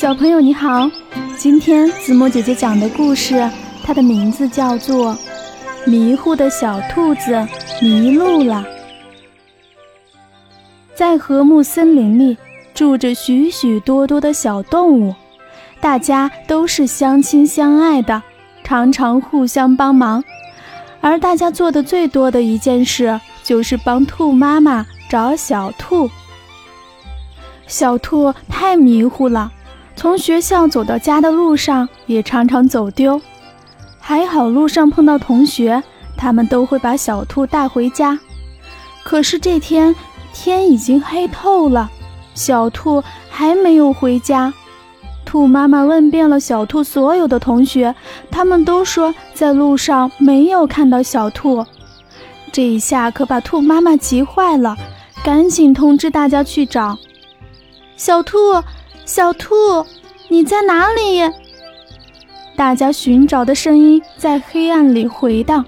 小朋友你好，今天子墨姐姐讲的故事，它的名字叫做《迷糊的小兔子迷路了》。在和睦森林里，住着许许多多的小动物，大家都是相亲相爱的，常常互相帮忙。而大家做的最多的一件事，就是帮兔妈妈找小兔。小兔太迷糊了。从学校走到家的路上，也常常走丢。还好路上碰到同学，他们都会把小兔带回家。可是这天天已经黑透了，小兔还没有回家。兔妈妈问遍了小兔所有的同学，他们都说在路上没有看到小兔。这一下可把兔妈妈急坏了，赶紧通知大家去找小兔。小兔，你在哪里？大家寻找的声音在黑暗里回荡。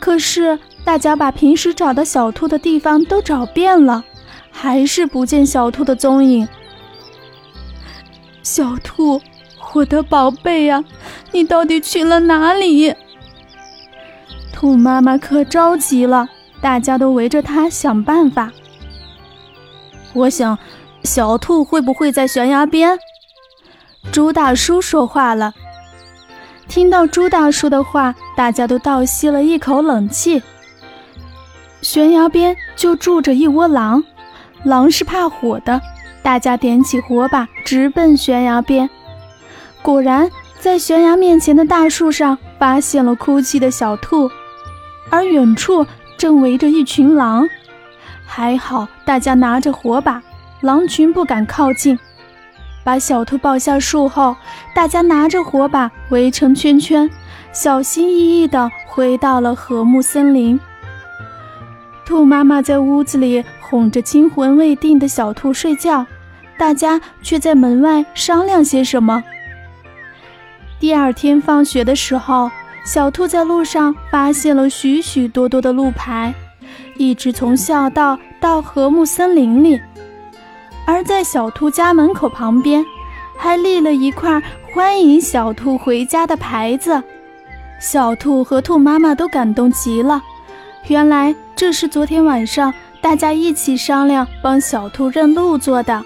可是，大家把平时找的小兔的地方都找遍了，还是不见小兔的踪影。小兔，我的宝贝呀，你到底去了哪里？兔妈妈可着急了，大家都围着它想办法。我想。小兔会不会在悬崖边？猪大叔说话了。听到猪大叔的话，大家都倒吸了一口冷气。悬崖边就住着一窝狼，狼是怕火的。大家点起火把，直奔悬崖边。果然，在悬崖面前的大树上发现了哭泣的小兔，而远处正围着一群狼。还好，大家拿着火把。狼群不敢靠近，把小兔抱下树后，大家拿着火把围成圈圈，小心翼翼地回到了和睦森林。兔妈妈在屋子里哄着惊魂未定的小兔睡觉，大家却在门外商量些什么。第二天放学的时候，小兔在路上发现了许许多多的路牌，一直从校道到和睦森林里。而在小兔家门口旁边，还立了一块欢迎小兔回家的牌子。小兔和兔妈妈都感动极了。原来这是昨天晚上大家一起商量帮小兔认路做的。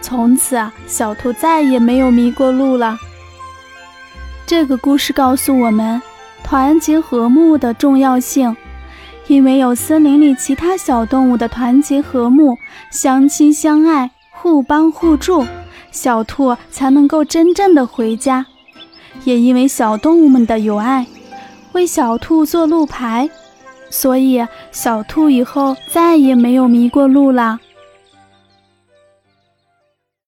从此啊，小兔再也没有迷过路了。这个故事告诉我们，团结和睦的重要性。因为有森林里其他小动物的团结和睦、相亲相爱、互帮互助，小兔才能够真正的回家。也因为小动物们的友爱，为小兔做路牌，所以小兔以后再也没有迷过路了。